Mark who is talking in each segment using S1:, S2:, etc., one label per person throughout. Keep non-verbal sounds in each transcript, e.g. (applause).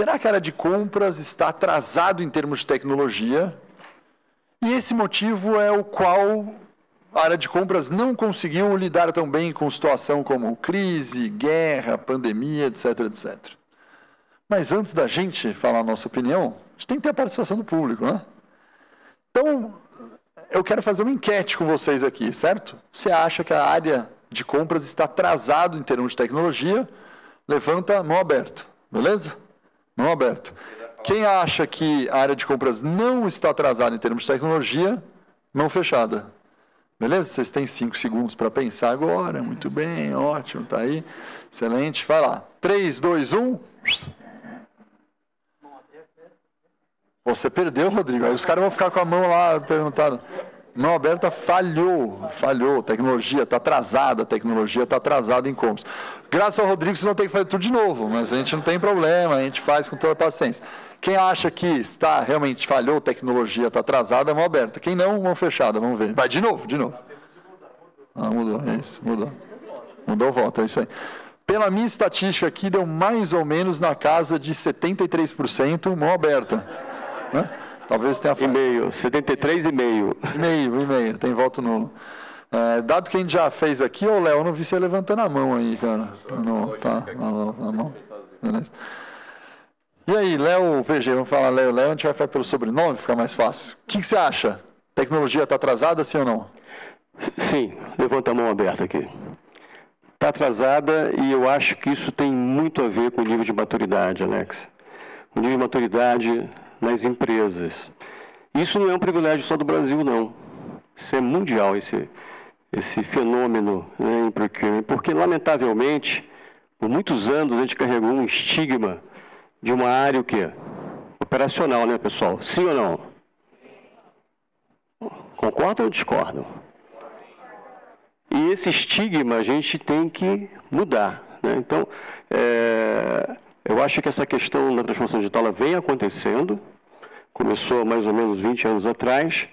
S1: será que a área de compras está atrasado em termos de tecnologia? E esse motivo é o qual a área de compras não conseguiu lidar tão bem com situação como crise, guerra, pandemia, etc, etc. Mas antes da gente falar a nossa opinião, a gente tem que ter a participação do público, né? Então, eu quero fazer uma enquete com vocês aqui, certo? Você acha que a área de compras está atrasado em termos de tecnologia? Levanta a mão aberta, beleza? Mão aberta. Quem acha que a área de compras não está atrasada em termos de tecnologia? Mão fechada. Beleza? Vocês têm cinco segundos para pensar agora. Muito bem, ótimo, tá aí. Excelente. Vai lá. 3, 2, 1. Você perdeu, Rodrigo. Aí os caras vão ficar com a mão lá perguntando. Mão aberta falhou, falhou. Tecnologia está atrasada, tecnologia está atrasada em compras. Graças ao Rodrigo, vocês vão ter que fazer tudo de novo, mas a gente não tem problema, a gente faz com toda a paciência. Quem acha que está realmente falhou, tecnologia está atrasada, mão aberta. Quem não, mão fechada, vamos ver. Vai de novo, de novo. Ah, mudou, é isso, mudou. Mudou voto, é isso aí. Pela minha estatística aqui, deu mais ou menos na casa de 73% mão aberta. Né? Talvez tenha
S2: E-mail, 73,5.
S1: E-mail, e-mail, tem voto nulo. É, dado que a gente já fez aqui, ô Léo, não vi você levantando a mão aí, cara. Não, tá, na mão. Beleza. E aí, Léo, PG, vamos falar Léo, Léo, a gente vai falar pelo sobrenome, fica mais fácil. O que, que você acha? Tecnologia está atrasada, sim ou não?
S2: Sim, levanta a mão aberta aqui. Está atrasada e eu acho que isso tem muito a ver com o nível de maturidade, Alex. O nível de maturidade nas empresas. Isso não é um privilégio só do Brasil, não. Isso é mundial, esse, esse fenômeno né, em procurement, porque, lamentavelmente, por muitos anos a gente carregou um estigma de uma área o quê? operacional, né, pessoal? Sim ou não? Concordam ou discordam? E esse estigma a gente tem que mudar. Né? Então, é, eu acho que essa questão da transformação digital vem acontecendo, começou mais ou menos 20 anos atrás,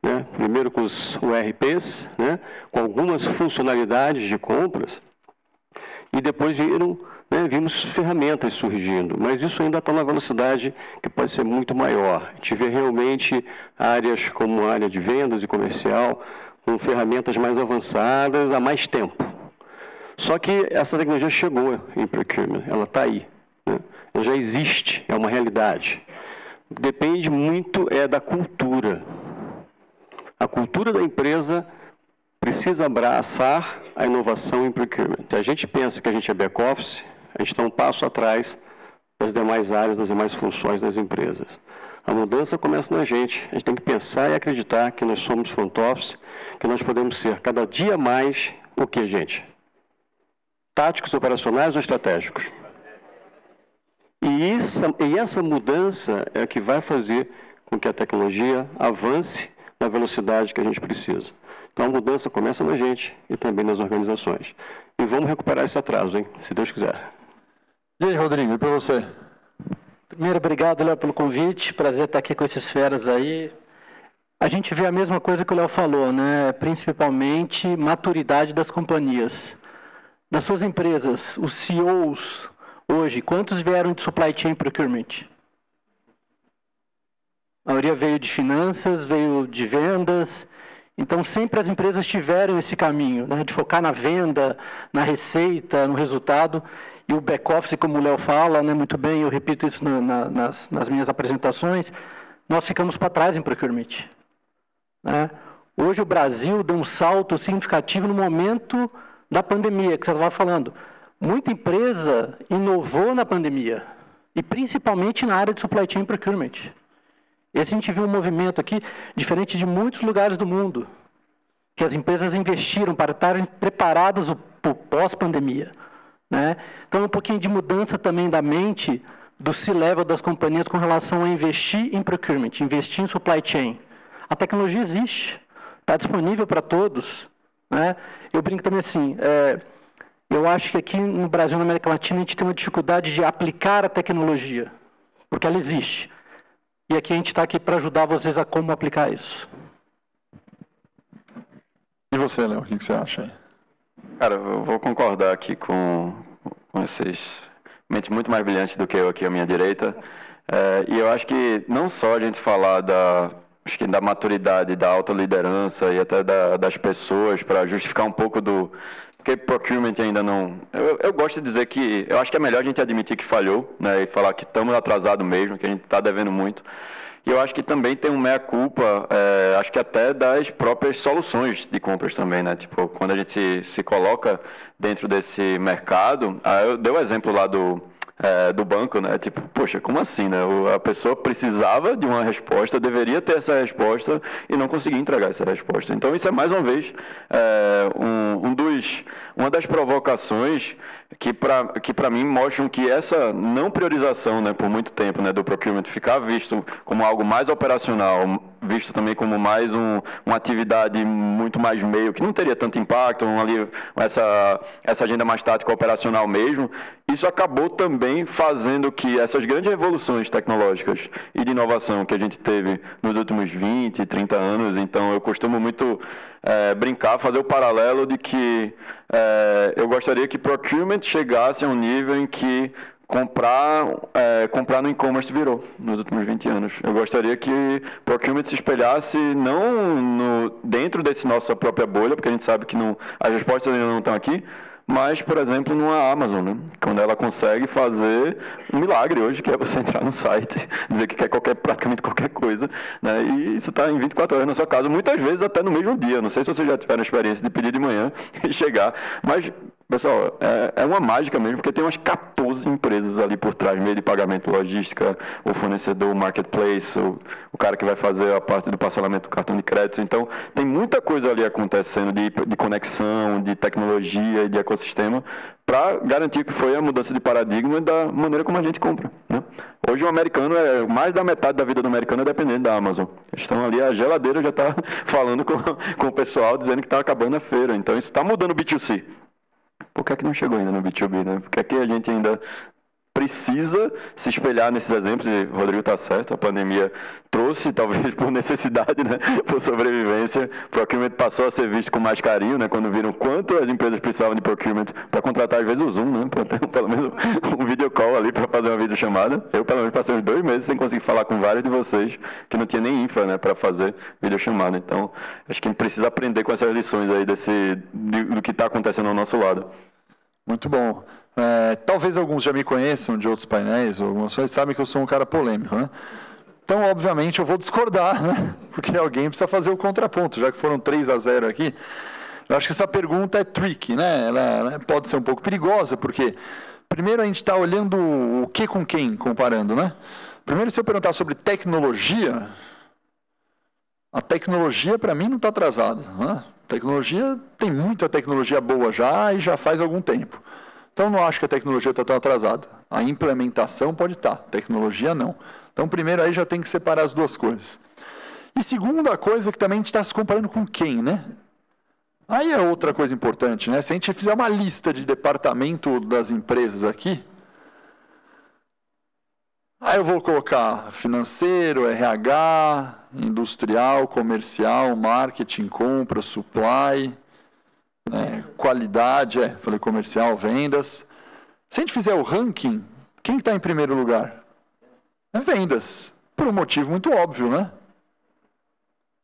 S2: né? primeiro com os URPs, né? com algumas funcionalidades de compras, e depois viram, né, vimos ferramentas surgindo, mas isso ainda está na velocidade que pode ser muito maior. Vê realmente áreas como a área de vendas e comercial, com ferramentas mais avançadas há mais tempo. Só que essa tecnologia chegou em procurement, ela está aí já existe, é uma realidade. Depende muito é da cultura. A cultura da empresa precisa abraçar a inovação em procurement. Se a gente pensa que a gente é back-office, a gente está um passo atrás das demais áreas, das demais funções das empresas. A mudança começa na gente. A gente tem que pensar e acreditar que nós somos front office, que nós podemos ser cada dia mais o que, gente? Táticos operacionais ou estratégicos? E essa, e essa mudança é que vai fazer com que a tecnologia avance na velocidade que a gente precisa. Então a mudança começa na gente e também nas organizações. E vamos recuperar esse atraso, hein? Se Deus quiser.
S1: E aí, Rodrigo, e para você?
S3: Primeiro, obrigado, Léo, pelo convite. Prazer estar aqui com esses feras aí. A gente vê a mesma coisa que o Léo falou, né? Principalmente maturidade das companhias. Das suas empresas, os CEOs, Hoje, quantos vieram de supply chain procurement? A maioria veio de finanças, veio de vendas. Então, sempre as empresas tiveram esse caminho, né, de focar na venda, na receita, no resultado. E o back-office, como o Léo fala né, muito bem, eu repito isso na, na, nas, nas, minhas apresentações, nós ficamos para trás em procurement. Né? Hoje, o Brasil deu um salto significativo no momento da pandemia, que você estava falando. Muita empresa inovou na pandemia, e principalmente na área de supply chain procurement. Esse a gente viu um movimento aqui diferente de muitos lugares do mundo, que as empresas investiram para estarem preparadas para o pós-pandemia. Né? Então, um pouquinho de mudança também da mente do C-level das companhias com relação a investir em procurement, investir em supply chain. A tecnologia existe, está disponível para todos. Né? Eu brinco também assim, é, eu acho que aqui no Brasil, na América Latina, a gente tem uma dificuldade de aplicar a tecnologia, porque ela existe. E aqui a gente está aqui para ajudar vocês a como aplicar isso.
S1: E você, Léo, o que, você acha aí?
S4: Cara, eu vou concordar aqui com, com esses mente muito mais brilhante do que eu aqui à minha direita. É, e eu acho que não só a gente falar da, acho que da maturidade, da alta liderança e até da, das pessoas para justificar um pouco do porque procurement ainda não. Eu, eu, gosto de dizer que eu acho que é melhor a gente admitir que falhou, né, e falar que estamos atrasados mesmo, que a gente está devendo muito. E eu acho que também tem um meia-culpa, é, acho que até das próprias soluções de compras também, né? Tipo, quando a gente se, se coloca dentro desse mercado, ah, eu dei o exemplo lá do, é, do banco, né? Tipo, poxa, como assim, né? A pessoa precisava de uma resposta, deveria ter essa resposta e não conseguia entregar essa resposta. Então, isso é mais uma vez é, um, um dos, uma das provocações que para que para mim mostram que essa não priorização, né, por muito tempo, né, do procurement ficar visto como algo mais operacional, visto também como mais um, uma atividade muito mais meio que não teria tanto impacto, ali essa essa agenda mais tática operacional mesmo, isso acabou também fazendo que essas grandes revoluções tecnológicas e de inovação que a gente teve nos últimos 20, 30 anos, então eu costumo muito é, brincar, fazer o paralelo de que é, eu gostaria que procurement chegasse a um nível em que comprar, é, comprar no e-commerce virou nos últimos 20 anos. Eu gostaria que procurement se espelhasse não no, dentro desse nossa própria bolha, porque a gente sabe que não, as respostas ainda não estão aqui, mas, por exemplo, numa Amazon, né? quando ela consegue fazer um milagre hoje, que é você (laughs) entrar no site, dizer que quer qualquer, praticamente qualquer coisa, né? e isso está em 24 horas na sua casa, muitas vezes até no mesmo dia. Não sei se vocês já tiveram a experiência de pedir de manhã (laughs) e chegar, mas Pessoal, é, é, uma mágica mesmo, porque tem umas 14 empresas ali por trás, meio de pagamento, logística, o fornecedor, o marketplace, o, o cara que vai fazer a parte do parcelamento do cartão de crédito. Então, tem muita coisa ali acontecendo de, de conexão, de tecnologia e de ecossistema para garantir que foi a mudança de paradigma da maneira como a gente compra. Né? Hoje o americano, é mais da metade da vida do americano é dependente da Amazon. Eles estão ali, a geladeira já está (laughs) falando com, com o pessoal, dizendo que está acabando a feira. Então, isso está mudando o B2C. Por que, é que não chegou ainda no B2B, né? Por que, é que a gente ainda precisa se espelhar nesses exemplos, e o Rodrigo está certo, a pandemia trouxe, talvez (laughs) por necessidade, né, por sobrevivência, procurement passou a ser visto com mais carinho, né, quando viram quanto as empresas precisavam de procurement para contratar, às vezes, o Zoom, né, para ter pelo menos um video call ali para fazer uma videochamada. Eu, pelo menos, passei uns dois meses sem conseguir falar com vários de vocês que não tinha nem infra, né, para fazer videochamada. Então, acho que a gente precisa aprender com essas lições aí desse, de, do que está acontecendo ao nosso lado.
S1: Muito bom. É, talvez alguns já me conheçam de outros painéis, algumas coisas, sabem que eu sou um cara polêmico, né? Então, obviamente, eu vou discordar, né? (laughs) Porque alguém precisa fazer o contraponto, já que foram 3 a 0 aqui. Eu acho que essa pergunta é tricky, né? Ela, ela pode ser um pouco perigosa, porque primeiro a gente está olhando o que com quem comparando, né? Primeiro, se eu perguntar sobre tecnologia, a tecnologia para mim não está atrasada. Né? Tecnologia tem muita tecnologia boa já e já faz algum tempo. Então, não acho que a tecnologia está tão atrasada. A implementação pode estar, tá, tecnologia não. Então, primeiro aí já tem que separar as duas coisas. E segunda coisa que também a gente está se comparando com quem, né? Aí é outra coisa importante, né? Se a gente fizer uma lista de departamento das empresas aqui, aí eu vou colocar financeiro, RH, industrial, comercial, marketing, compra, supply, né? qualidade, é, falei comercial, vendas. Se a gente fizer o ranking, quem está em primeiro lugar? É vendas, por um motivo muito óbvio, né?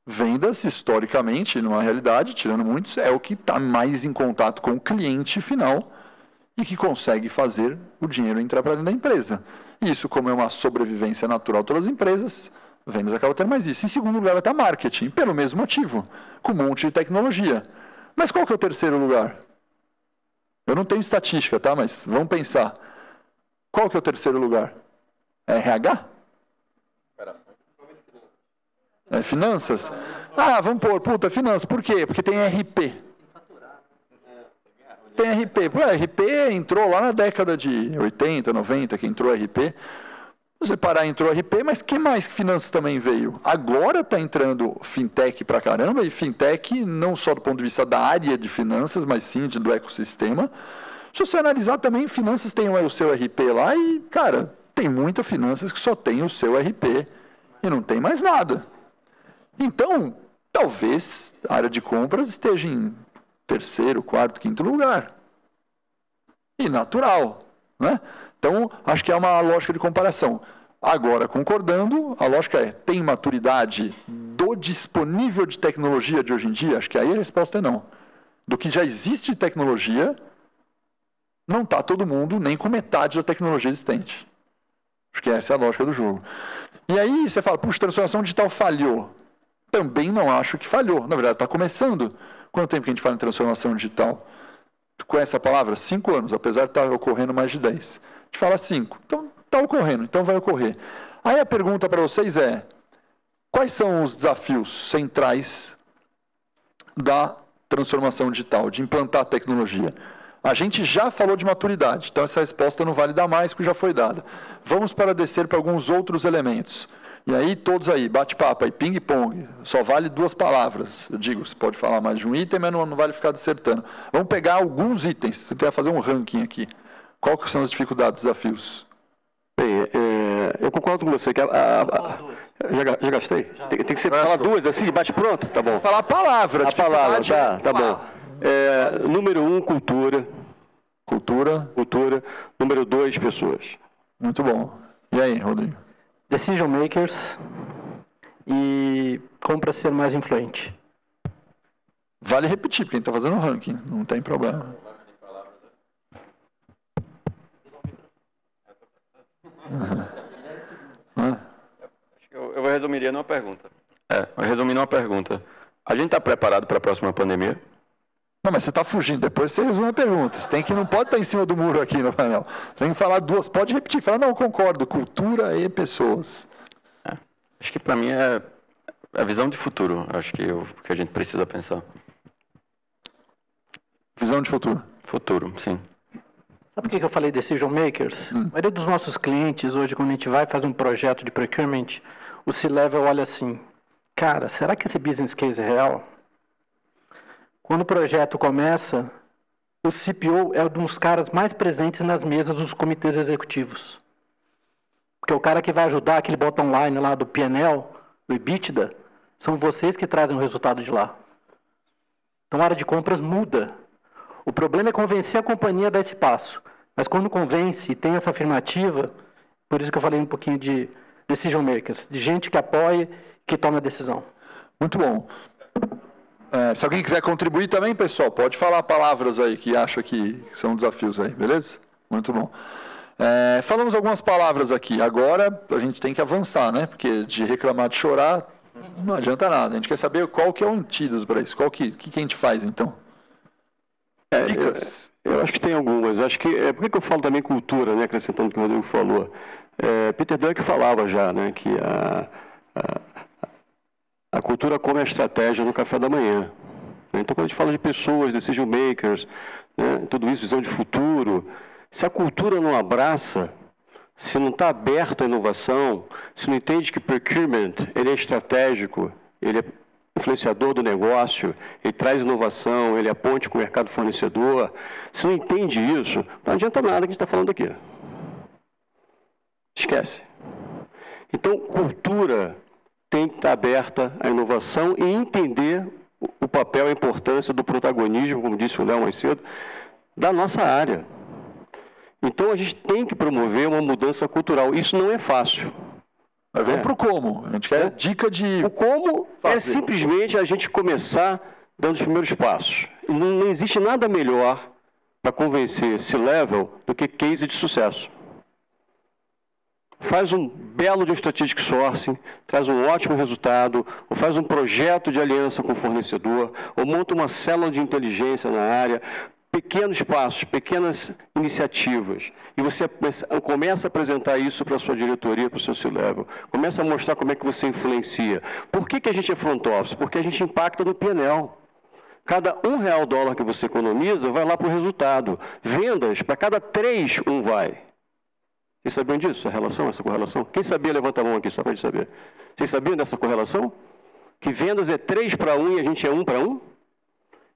S1: Vendas, historicamente, numa realidade, tirando muitos, é o que está mais em contato com o cliente final e que consegue fazer o dinheiro entrar para dentro da empresa. Isso, como é uma sobrevivência natural de todas as empresas, vendas acaba tendo mais isso. Em segundo lugar, vai estar marketing, pelo mesmo motivo, com um monte de tecnologia. Mas qual que é o terceiro lugar? Eu não tenho estatística, tá? Mas vamos pensar. Qual que é o terceiro lugar? É RH? É finanças? Ah, vamos pôr, puta, finanças. Por quê? Porque tem RP. Tem RP. Pô, RP entrou lá na década de 80, 90, que entrou RP. Você parar, entrou RP, mas que mais que finanças também veio? Agora está entrando fintech para caramba, e fintech não só do ponto de vista da área de finanças, mas sim do ecossistema. Se você analisar também, finanças tem o seu RP lá e, cara, tem muita finanças que só tem o seu RP e não tem mais nada. Então, talvez a área de compras esteja em terceiro, quarto, quinto lugar. E natural, né? Então, acho que é uma lógica de comparação. Agora, concordando, a lógica é: tem maturidade do disponível de tecnologia de hoje em dia? Acho que aí a resposta é não. Do que já existe de tecnologia, não está todo mundo nem com metade da tecnologia existente. Acho que essa é a lógica do jogo. E aí você fala, puxa, transformação digital falhou. Também não acho que falhou. Na verdade, está começando. Quanto tempo que a gente fala em transformação digital? Tu conhece a palavra? Cinco anos, apesar de estar tá ocorrendo mais de dez. Fala cinco. Então, está ocorrendo, então vai ocorrer. Aí a pergunta para vocês é: quais são os desafios centrais da transformação digital, de implantar a tecnologia? A gente já falou de maturidade, então essa resposta não vale dar mais, porque já foi dada. Vamos para descer para alguns outros elementos. E aí, todos aí, bate-papo, aí, ping-pong, só vale duas palavras. Eu digo, você pode falar mais de um item, mas não, não vale ficar dissertando. Vamos pegar alguns itens, que fazer um ranking aqui. Quais são as dificuldades, desafios?
S2: Bem, é, eu concordo com você que a, a, a, já, já, gastei. Já. Tem, tem, que ser falar duas assim, bate pronto, tá bom.
S1: Falar a palavra.
S2: A palavra, tá, tá bom. É, número um, cultura.
S1: Cultura.
S2: Cultura. Número dois, pessoas.
S1: Muito bom. E aí, Rodrigo?
S3: Decision makers e como para ser mais influente.
S1: Vale repetir, porque a gente está fazendo ranking, não tem problema.
S4: Eu vou resumir numa pergunta. É, eu resumir numa pergunta. A gente está preparado para a próxima pandemia?
S1: Não, mas você está fugindo. Depois você resume a pergunta. Você tem que não pode estar em cima do muro aqui no painel. Tem que falar duas. Pode repetir. Fala, não, concordo. Cultura e pessoas.
S4: É, acho que para mim é a visão de futuro. Acho que é o que a gente precisa pensar.
S1: Visão de futuro.
S4: Futuro, sim.
S3: Sabe por que eu falei decision makers? Hum. A maioria dos nossos clientes, hoje, quando a gente vai fazer um projeto de procurement, o C-level olha assim: cara, será que esse business case é real? Quando o projeto começa, o CPO é um dos caras mais presentes nas mesas dos comitês executivos. Porque o cara que vai ajudar aquele bottom line lá do PNL, do EBITDA, são vocês que trazem o resultado de lá. Então a área de compras muda. O problema é convencer a companhia a dar esse passo. Mas quando convence e tem essa afirmativa, por isso que eu falei um pouquinho de decision makers, de gente que apoia, que toma a decisão.
S1: Muito bom. É, se alguém quiser contribuir também, pessoal, pode falar palavras aí que acha que são desafios aí, beleza? Muito bom. É, falamos algumas palavras aqui. Agora a gente tem que avançar, né? Porque de reclamar, de chorar, não adianta nada. A gente quer saber qual que é o antídoto para isso. Qual que, que, que a gente faz então?
S2: É, eu, eu, acho que tem algumas. Acho que é por que eu falo também cultura, né? Acrescentando o que o Rodrigo falou. É, Peter Drucker falava já, né? Que a, a, a cultura come a estratégia no café da manhã. Então, quando a gente fala de pessoas, decision makers, né, tudo isso, visão de futuro, se a cultura não abraça, se não está aberto à inovação, se não entende que procurement ele é estratégico, ele é influenciador do negócio, ele traz inovação, ele é ponte com o mercado fornecedor. Se não entende isso, não adianta nada que a gente está falando aqui. Esquece. Então, cultura tem que estar aberta à inovação e entender o papel a importância do protagonismo, como disse o Léo mais cedo, da nossa área. Então, a gente tem que promover uma mudança cultural. Isso não é fácil.
S1: Mas vamos é. para o como. A gente quer é. dica de.
S2: O como é fazer. é simplesmente a gente começar dando os primeiros passos. Não, não existe nada melhor para convencer esse level do que case de sucesso. Faz um belo de um strategic sourcing, traz um ótimo resultado, ou faz um projeto de aliança com o fornecedor, ou monta uma célula de inteligência na área, pequenos passos, pequenas iniciativas, e você começa a apresentar isso para a sua diretoria, para o seu C-Level, começa a mostrar como é que você influencia. Por que, que a gente é front office? Porque a gente impacta no PNL. Cada um real dólar que você economiza vai lá para o resultado. Vendas, para cada três, um vai. Vocês sabiam disso, a relação, essa correlação? Quem sabia, levanta a mão aqui, só para saber. Vocês sabiam dessa correlação? Que vendas é 3 para 1 e a gente é 1 para 1?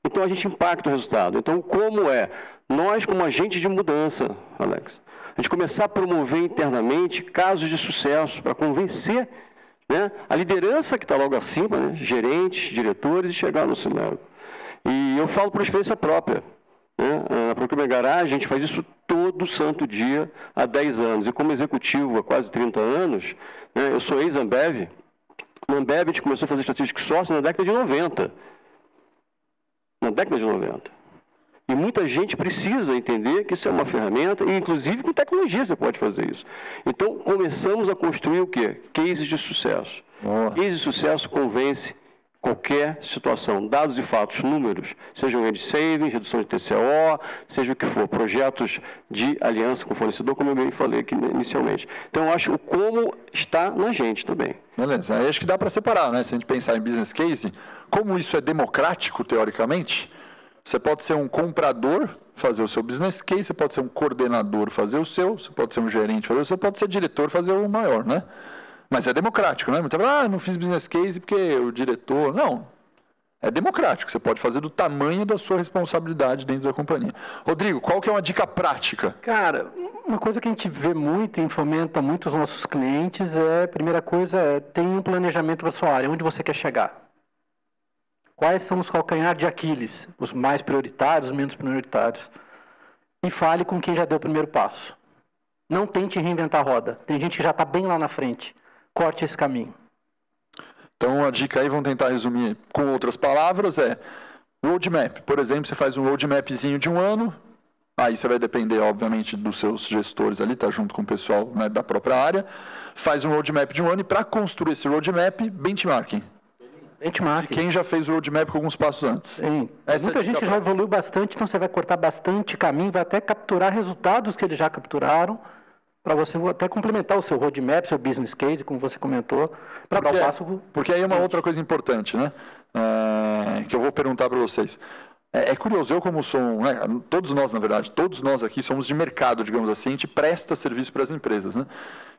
S2: Então a gente impacta o resultado. Então, como é? Nós, como agente de mudança, Alex, a gente começar a promover internamente casos de sucesso para convencer né, a liderança que está logo acima, né, gerentes, diretores, e chegar no cenário. E eu falo por experiência própria. Né? Na Procurement Garage, a gente faz isso todo santo dia há 10 anos. E como executivo há quase 30 anos, né, eu sou ex-Ambev. Na Ambev a gente começou a fazer estatística sócio na década de 90. Na década de 90. E muita gente precisa entender que isso é uma ferramenta, e inclusive com tecnologia você pode fazer isso. Então, começamos a construir o quê? Cases de sucesso. Cases de sucesso convence qualquer situação, dados e fatos, números, sejam de savings, redução de TCO, seja o que for, projetos de aliança com o fornecedor, como eu bem falei aqui inicialmente. Então, eu acho o como está na gente também.
S1: Beleza, aí acho que dá para separar, né? Se a gente pensar em business case, como isso é democrático, teoricamente, você pode ser um comprador, fazer o seu business case, você pode ser um coordenador, fazer o seu, você pode ser um gerente, fazer o seu, pode ser diretor, fazer o maior, né? Mas é democrático, né? Muita ah, não fiz business case porque o diretor. Não. É democrático. Você pode fazer do tamanho da sua responsabilidade dentro da companhia. Rodrigo, qual que é uma dica prática?
S3: Cara, uma coisa que a gente vê muito e fomenta muito os nossos clientes é, primeira coisa é, um planejamento para sua área, onde você quer chegar. Quais são os calcanhar de Aquiles, os mais prioritários, os menos prioritários? E fale com quem já deu o primeiro passo. Não tente reinventar a roda. Tem gente que já está bem lá na frente. Corte esse caminho.
S1: Então, a dica aí, vamos tentar resumir com outras palavras, é roadmap. Por exemplo, você faz um roadmapzinho de um ano, aí você vai depender, obviamente, dos seus gestores ali, tá junto com o pessoal né, da própria área. Faz um roadmap de um ano e para construir esse roadmap, benchmarking.
S3: Benchmark.
S1: quem já fez o roadmap com alguns passos antes.
S3: Sim. Essa Muita é gente já evoluiu bastante, então você vai cortar bastante caminho, vai até capturar resultados que eles já capturaram, para você até complementar o seu roadmap, seu business case, como você comentou, para dar o passo.
S1: Porque aí é uma outra coisa importante, né? É, que eu vou perguntar para vocês. É, é, curioso, eu como sou, né, todos nós na verdade, todos nós aqui somos de mercado, digamos assim, a gente presta serviço para as empresas, né?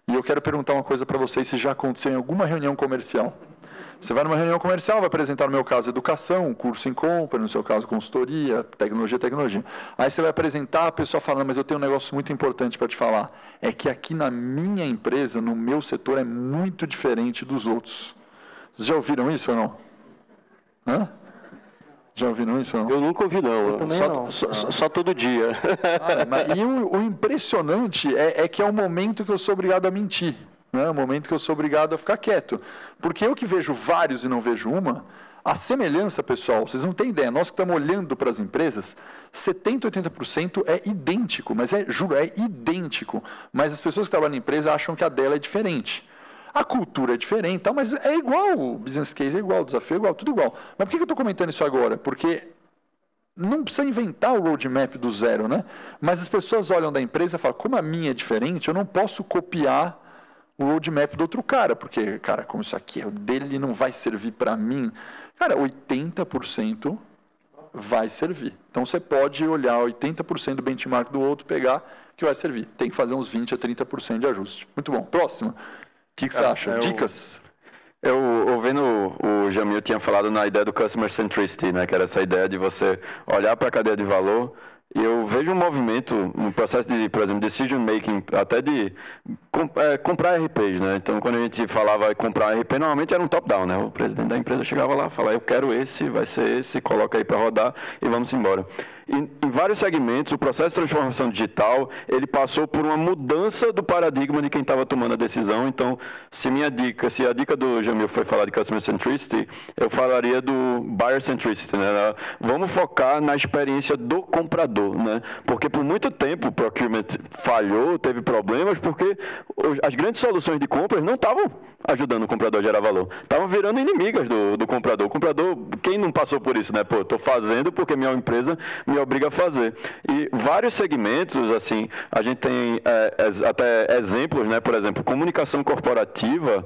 S1: E eu quero perguntar uma coisa para vocês, se já aconteceu em alguma reunião comercial. Você vai numa reunião comercial, vai apresentar, no meu caso, educação, curso em compra, no seu caso, consultoria, tecnologia, tecnologia. Aí você vai apresentar, a pessoa falando, mas eu tenho um negócio muito importante para te falar. É que aqui na minha empresa, no meu setor, é muito diferente dos outros. Vocês já ouviram isso ou não? Hã? Já ouviram isso? Não?
S2: Eu nunca ouvi, não. Eu também só, não. Só, só, só todo dia.
S1: Ah, mas, e o, o impressionante é, é, que é o momento que eu sou obrigado a mentir né? o momento que eu sou obrigado a ficar quieto. Porque eu que vejo vários e não vejo uma, a semelhança, pessoal, vocês não têm ideia, nós que estamos olhando para as empresas, 70%, 80% é idêntico, mas é, juro, é idêntico. Mas as pessoas que trabalham na empresa acham que a dela é diferente. A cultura é diferente, tal, mas é igual, o business case é igual, o desafio é igual, tudo igual. Mas por que eu estou comentando isso agora? Porque não precisa inventar o roadmap do zero, né? Mas as pessoas olham da empresa e falam, como a minha é diferente, eu não posso copiar o roadmap do outro cara, porque, cara, como isso aqui é o dele não vai servir para mim, cara, 80% vai servir. Então você pode olhar 80% do benchmark do outro, pegar que vai servir. Tem que fazer uns 20 a 30% de ajuste. Muito bom. Próximo. O que, que você acha? Eu, Dicas?
S4: Eu, ouvindo o Jamil tinha falado na ideia do customer centricity, né, que era essa ideia de você olhar para a cadeia de valor eu vejo um movimento no processo de, por exemplo, decision making, até de é, comprar RPs, né? Então, quando a gente falava comprar RP, normalmente era um top-down, né? O presidente da empresa chegava lá, falava, eu quero esse, vai ser esse, coloca aí para rodar e vamos embora em, vários segmentos, o processo de transformação digital, ele passou por uma mudança do paradigma de quem estava tomando a decisão. Então, se minha dica, se a dica do Jamil foi falar de Customer Centricity, eu falaria do Buyer Centricity, né? Vamos focar na experiência do comprador, né? Porque por muito tempo o procurement falhou, teve problemas, porque as grandes soluções de compras não estavam ajudando o comprador a gerar valor. Estavam virando inimigas do, do comprador. O comprador, quem não passou por isso, né? Pô, estou fazendo porque minha empresa me obriga a fazer. E vários segmentos, assim, a gente tem é, até exemplos, né? Por exemplo, comunicação corporativa,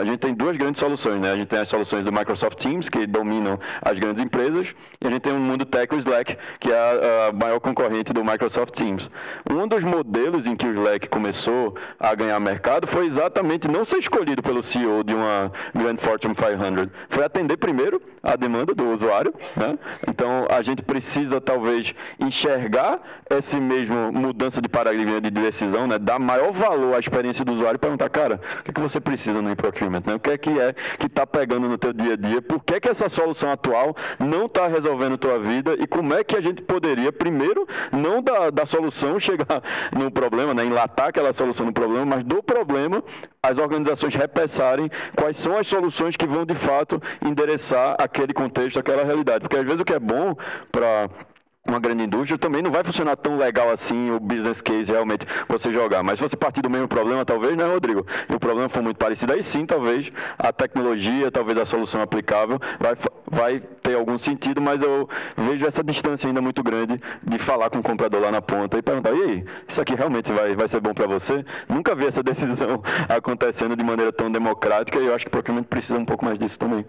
S4: a gente tem duas grandes soluções, né? A gente tem as soluções do Microsoft Teams, que dominam as grandes empresas, e a gente tem o mundo tech, o Slack, que é a, maior concorrente do Microsoft Teams. Um dos modelos em que o Slack começou a ganhar mercado foi exatamente não ser escolhido pelo CEO de uma Grand Fortune 500, foi atender primeiro a demanda do usuário, né? Então, a gente precisa talvez enxergar essa mesma mudança de paradigma de decisão, né? dar maior valor à experiência do usuário e perguntar, cara, o que, é que você precisa no e-procurement? Né? O que é que é que está pegando no teu dia a dia? Por que, é que essa solução atual não está resolvendo tua vida? E como é que a gente poderia, primeiro, não da, da solução (laughs) chegar no problema, né? enlatar aquela solução no problema, mas do problema as organizações repassarem quais são as soluções que vão de fato endereçar aquele contexto, aquela realidade. Porque às vezes o que é bom para uma grande indústria, também não vai funcionar tão legal assim o business case realmente você jogar. Mas se você partir do mesmo problema, talvez, né, Rodrigo? E o problema for muito parecido, aí sim, talvez a tecnologia, talvez a solução aplicável vai, vai ter algum sentido, mas eu vejo essa distância ainda muito grande de falar com o comprador lá na ponta e perguntar, e aí, isso aqui realmente vai, vai ser bom para você? Nunca vi essa (laughs) decisão (laughs) acontecendo de maneira tão democrática e eu acho que o procurement precisa um pouco mais disso também.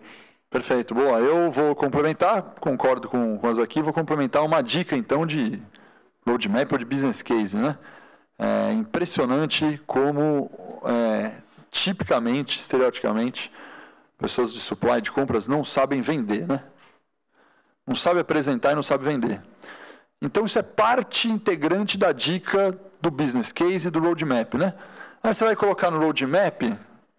S1: Perfeito. Boa, eu vou complementar, concordo com, com as aqui, vou complementar uma dica então de roadmap ou de business case, né? É impressionante como é, tipicamente, estereoticamente, pessoas de supply, de compras, não sabem vender, né? Não sabem apresentar e não sabem vender. Então isso é parte integrante da dica do business case e do roadmap, né? Aí você vai colocar no roadmap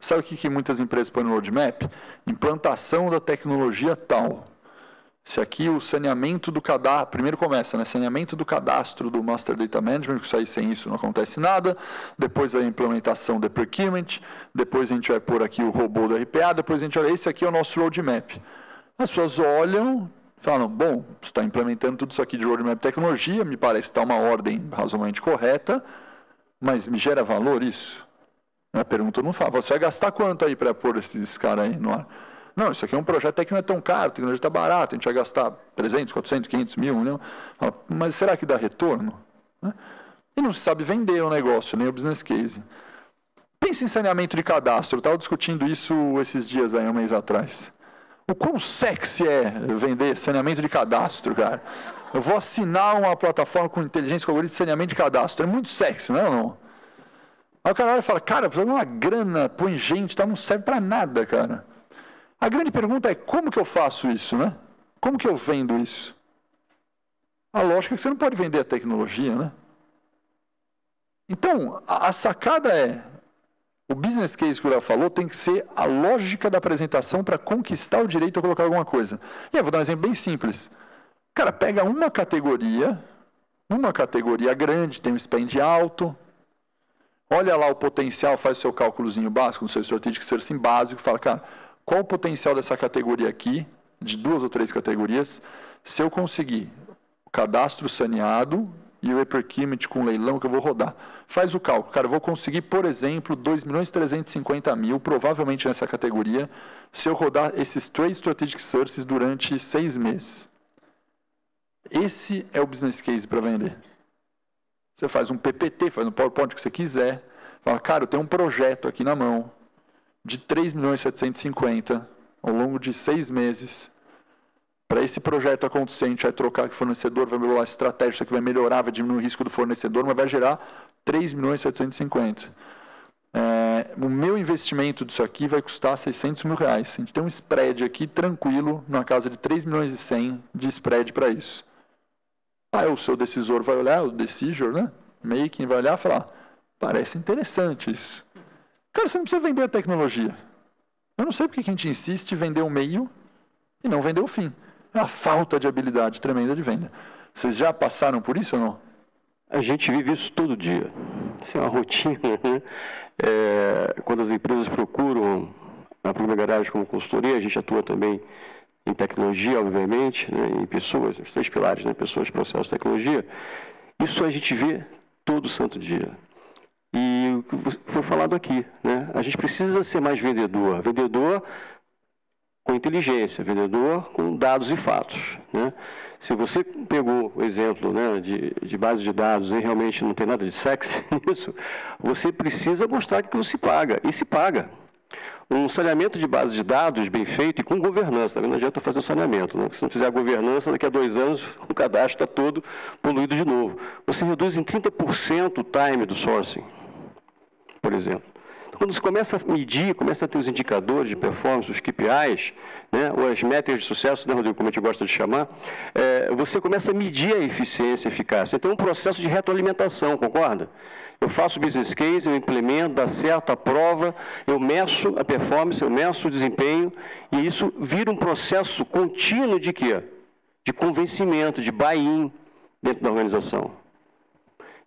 S1: Sabe o que, que muitas empresas põem no roadmap? Implantação da tecnologia tal. Se aqui o saneamento do cadastro, primeiro começa, né? Saneamento do cadastro do Master Data Management, que sair sem isso não acontece nada. Depois a implementação do procurement, depois a gente vai pôr aqui o robô do RPA, depois a gente olha, esse aqui é o nosso roadmap. As pessoas olham, falam, bom, está implementando tudo isso aqui de roadmap tecnologia, me parece que está uma ordem razoavelmente correta, mas me gera valor isso? A pergunta não fala. Você vai gastar quanto aí para pôr esses caras aí no ar? Não, isso aqui é um projeto que não é tão caro, a tecnologia está barata, a gente vai gastar 300, 400, 500 mil, um milhão. Mas será que dá retorno? Né? E não se sabe vender o negócio, nem o business case. Pense em saneamento de cadastro. Eu estava discutindo isso esses dias aí, um mês atrás. O quão sexy é vender saneamento de cadastro, cara? Eu vou assinar uma plataforma com inteligência com algoritmo de saneamento de cadastro. É muito sexy, não é ou não? Aí o cara olha e fala, cara, precisa de uma grana, põe gente, tá, não serve para nada, cara. A grande pergunta é, como que eu faço isso, né? Como que eu vendo isso? A lógica é que você não pode vender a tecnologia, né? Então, a, a sacada é, o business case que o Léo falou tem que ser a lógica da apresentação para conquistar o direito a colocar alguma coisa. E eu vou dar um exemplo bem simples. Cara, pega uma categoria, uma categoria grande, tem um spend alto, olha lá o potencial, faz o seu cálculozinho básico, no seu strategic sourcing básico, fala, cara, qual o potencial dessa categoria aqui, de duas ou três categorias, se eu conseguir o cadastro saneado e o Eperkimit com leilão que eu vou rodar. Faz o cálculo. Cara, eu vou conseguir, por exemplo, 2 milhões 350 mil, provavelmente nessa categoria, se eu rodar esses três strategic sources durante seis meses. Esse é o business case para vender. Você faz um PPT, faz um PowerPoint que você quiser. Fala, cara, eu tenho um projeto aqui na mão de 3 milhões e 750 ao longo de seis meses. Para esse projeto acontecer, a gente vai trocar o fornecedor, vai melhorar a estratégia, aqui vai melhorar, vai diminuir o risco do fornecedor, mas vai gerar 3 milhões 750. É, o meu investimento disso aqui vai custar 600 mil reais. A gente tem um spread aqui tranquilo, na casa de 3 milhões e 100 de spread para isso. Aí o seu decisor vai olhar, o decisor, né? Making vai olhar e falar, parece interessante isso. Cara, você não precisa vender a tecnologia. Eu não sei porque que a gente insiste em vender o meio e não vender o fim. É uma falta de habilidade tremenda de venda. Vocês já passaram por isso ou não?
S2: A gente vive isso todo dia. Isso é uma rotina. Né? É, quando as empresas procuram a primeira garagem como consultoria, a gente atua também em tecnologia, obviamente, né, em pessoas, os três pilares, né, pessoas, processos, tecnologia, isso a gente vê todo santo dia. E o que foi falado aqui, né, a gente precisa ser mais vendedor, vendedor com inteligência, vendedor com dados e fatos. Né? Se você pegou o exemplo né, de, de base de dados e realmente não tem nada de sexy (laughs) nisso, você precisa mostrar que você paga, e se paga um saneamento de base de dados bem feito e com governança. Também não adianta fazer o saneamento. Né? Se não fizer a governança, daqui a dois anos o cadastro está todo poluído de novo. Você reduz em 30% o time do sourcing, por exemplo. Quando você começa a medir, começa a ter os indicadores de performance, os KPIs, né, ou as métricas de sucesso, né, Rodrigo, como a gente gosta de chamar, é, você começa a medir a eficiência e eficácia. Então, é um processo de retroalimentação, concorda? Eu faço business case, eu implemento, dá certo, aprova, eu meço a performance, eu meço o desempenho, e isso vira um processo contínuo de quê? De convencimento, de buy-in dentro da organização.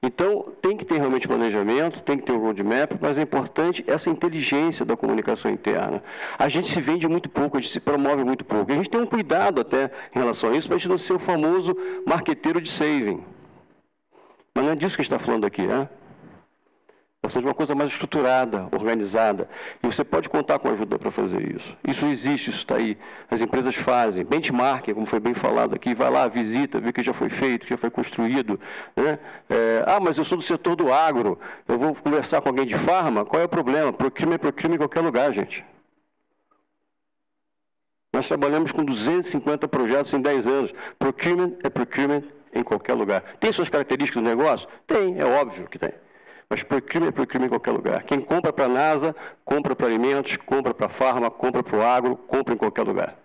S2: Então, tem que ter realmente planejamento, tem que ter um roadmap, mas é importante essa inteligência da comunicação interna. A gente se vende muito pouco, a gente se promove muito pouco. A gente tem um cuidado até em relação a isso, para a gente não ser o famoso marqueteiro de saving. Mas não é disso que a gente está falando aqui, né? De uma coisa mais estruturada, organizada. E você pode contar com ajuda para fazer isso. Isso existe, isso está aí. As empresas fazem. Benchmarking, como foi bem falado aqui, vai lá, visita, vê o que já foi feito, o que já foi construído. Né? É, ah, mas eu sou do setor do agro, eu vou conversar com alguém de farma, qual é o problema? Procurement é procurement em qualquer lugar, gente. Nós trabalhamos com 250 projetos em 10 anos. Procurement é procurement em qualquer lugar. Tem suas características do negócio? Tem, é óbvio que tem. Mas procurement é procurement em qualquer lugar. Quem compra para a NASA, compra para alimentos, compra para farma, compra para o agro, compra em qualquer lugar.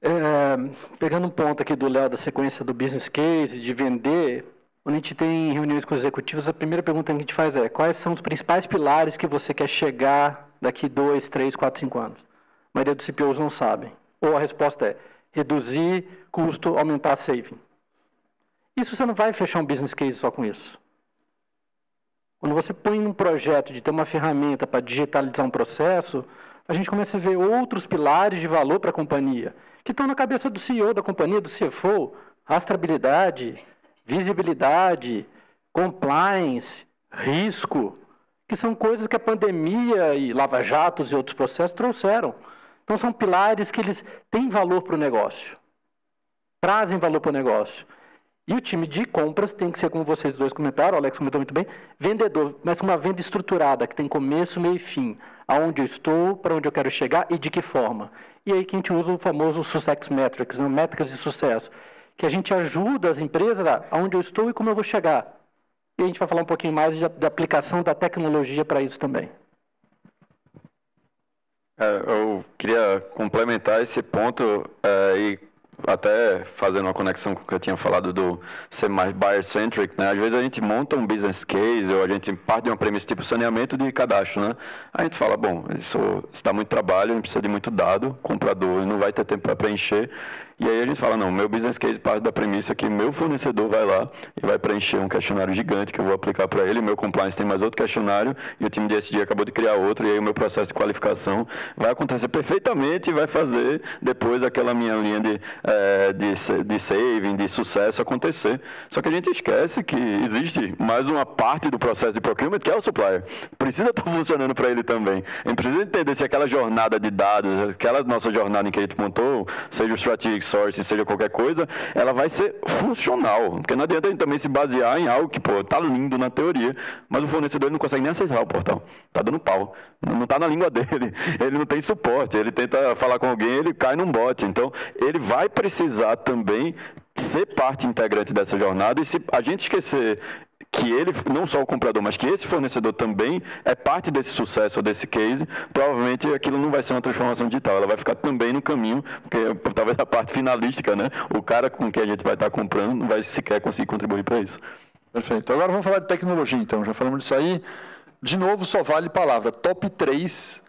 S3: É, pegando um ponto aqui do Léo da sequência do business case, de vender, quando a gente tem reuniões com os executivos, a primeira pergunta que a gente faz é quais são os principais pilares que você quer chegar daqui dois, três, quatro, cinco anos? A maioria dos CPOs não sabem. Ou a resposta é reduzir custo, aumentar saving. Isso você não vai fechar um business case só com isso. Quando você põe um projeto de ter uma ferramenta para digitalizar um processo, a gente começa a ver outros pilares de valor para a companhia, que estão na cabeça do CEO da companhia, do CFO, rastreabilidade, visibilidade, compliance, risco, que são coisas que a pandemia e lava-jatos e outros processos trouxeram. Então são pilares que eles têm valor para o negócio, trazem valor para o negócio. E o time de compras tem que ser, como vocês dois comentaram, o Alex comentou muito bem, vendedor, mas uma venda estruturada, que tem começo, meio e fim. Aonde eu estou, para onde eu quero chegar e de que forma. E aí que a gente usa o famoso Success Metrics, né? métricas de sucesso, que a gente ajuda as empresas a aonde eu estou e como eu vou chegar. E a gente vai falar um pouquinho mais da aplicação da tecnologia para isso também.
S4: É, eu queria complementar esse ponto é, e até fazendo uma conexão com o que eu tinha falado do ser mais buyer-centric, né? Às vezes a gente monta um business case ou a gente parte de uma premissa tipo saneamento de cadastro, né? A gente fala, bom, isso, isso dá muito trabalho, precisa de muito dado, comprador não vai ter tempo para preencher. E aí a gente fala, não, meu business case parte da premissa que meu fornecedor vai lá e vai preencher um questionário gigante que eu vou aplicar para ele, meu compliance tem mais outro questionário e o time de SD acabou de criar outro, e aí o meu processo de qualificação vai acontecer perfeitamente e vai fazer depois aquela minha linha de, é, de, de saving, de sucesso acontecer. Só que a gente esquece que existe mais uma parte do processo de procurement que é o supplier. Precisa estar tá funcionando para ele também. A gente precisa entender se aquela jornada de dados, aquela nossa jornada em que a gente montou, seja o strategic source, seja qualquer coisa, ela vai ser funcional. Porque não adianta a gente também se basear em algo que, pô, tá lindo na teoria, mas o fornecedor não consegue nem acessar o portal. Tá dando pau. Não tá na língua (laughs) dele. Ele não tem suporte. Ele tenta falar com alguém, ele cai num bot. Então, ele vai precisar também ser parte integrante dessa jornada e se a gente esquecer que ele, não só o comprador, mas que esse fornecedor também é parte desse sucesso ou desse case, provavelmente aquilo não vai ser uma transformação digital, ela vai ficar também no caminho, porque (laughs) talvez a parte finalística, né? O cara com quem a gente vai estar comprando não vai sequer conseguir contribuir para isso.
S1: Perfeito. Agora vamos falar de tecnologia, então. Já falamos disso aí. De novo, só vale palavra. Top 3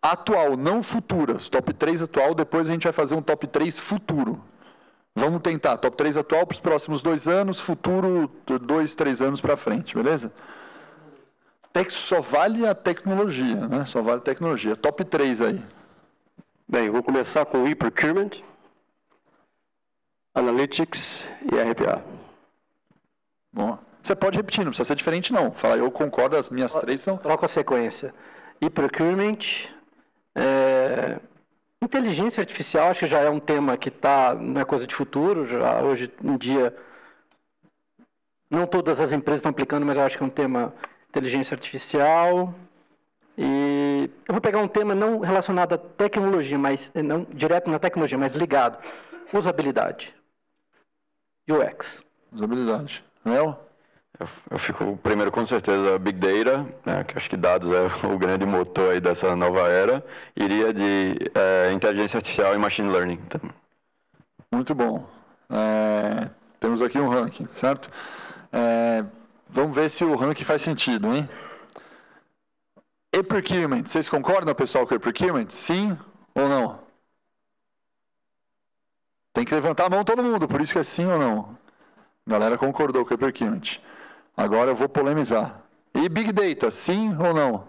S1: atual, não futuras. Top 3 atual, depois a gente vai fazer um top 3 futuro. Vamos tentar, top 3 atual para os próximos dois anos, futuro dois, três anos para frente, beleza? Tec só vale a tecnologia, né? Só vale a tecnologia. Top 3 aí.
S2: Bem, eu vou começar com e-procurement, analytics e RPA.
S1: Bom, você pode repetir, não precisa ser diferente não. Fala, eu concordo, as minhas três são...
S3: Troca a sequência. E-procurement, é, Inteligência artificial acho que já é um tema que está, não é coisa de futuro, já hoje em dia não todas as empresas estão aplicando, mas eu acho que é um tema inteligência artificial. E eu vou pegar um tema não relacionado à tecnologia, mas não direto na tecnologia, mas ligado. Usabilidade. UX.
S1: Usabilidade. Léo?
S4: Eu, fico, primeiro, com certeza, Big Data, né, que acho que dados é (laughs) o grande motor aí dessa nova era. Iria de é, inteligência artificial e machine learning. Então.
S1: Muito bom. É, temos aqui um ranking, certo? É, vamos ver se o ranking faz sentido, hein? E-procurement, vocês concordam, pessoal, com e-procurement? Sim ou não? Tem que levantar a mão todo mundo, por isso que é sim ou não. A galera concordou com e-procurement. Agora eu vou polemizar. E Big Data, sim ou não?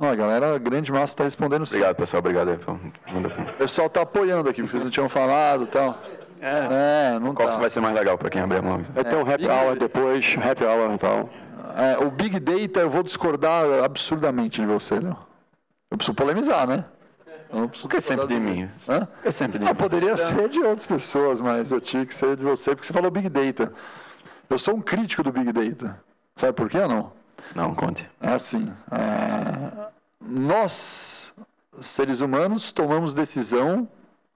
S1: Ó, a galera, a grande massa está respondendo sim.
S4: Obrigado, pessoal. Obrigado.
S1: O pessoal está apoiando aqui, porque vocês não tinham falado e tal.
S4: É, é não Qual tá. vai ser mais legal para quem abrir a mão?
S2: Vai ter um happy hour depois, happy hour e tal.
S1: É, o Big Data eu vou discordar absurdamente de você, não. Eu preciso polemizar, né?
S4: Eu preciso porque é sempre de mim.
S1: Hã? É sempre de ah, mim. Poderia ser de outras pessoas, mas eu tinha que ser de você, porque você falou Big Data. Eu sou um crítico do Big Data. Sabe por quê ou não?
S4: Não, conte.
S1: É assim. É... Nós, seres humanos, tomamos decisão